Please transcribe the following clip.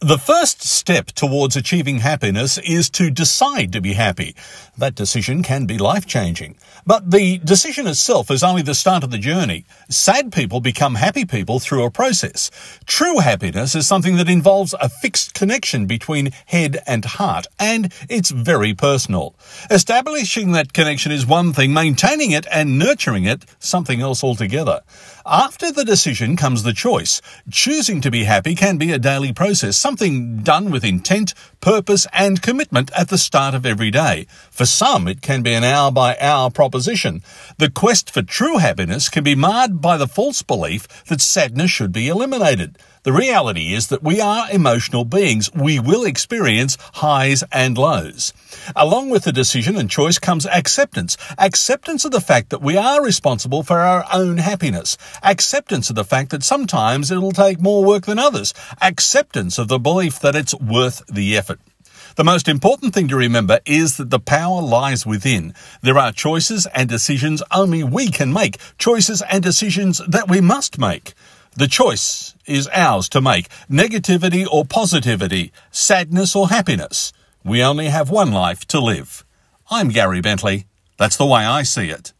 The first step towards achieving happiness is to decide to be happy. That decision can be life changing. But the decision itself is only the start of the journey. Sad people become happy people through a process. True happiness is something that involves a fixed connection between head and heart, and it's very personal. Establishing that connection is one thing, maintaining it and nurturing it something else altogether. After the decision comes the choice. Choosing to be happy can be a daily process, something done with intent, purpose, and commitment at the start of every day. For some, it can be an hour by hour proposition. The quest for true happiness can be marred by the false belief that sadness should be eliminated. The reality is that we are emotional beings. We will experience highs and lows. Along with the decision and choice comes acceptance. Acceptance of the fact that we are responsible for our own happiness. Acceptance of the fact that sometimes it'll take more work than others. Acceptance of the belief that it's worth the effort. The most important thing to remember is that the power lies within. There are choices and decisions only we can make, choices and decisions that we must make. The choice is ours to make negativity or positivity, sadness or happiness. We only have one life to live. I'm Gary Bentley. That's the way I see it.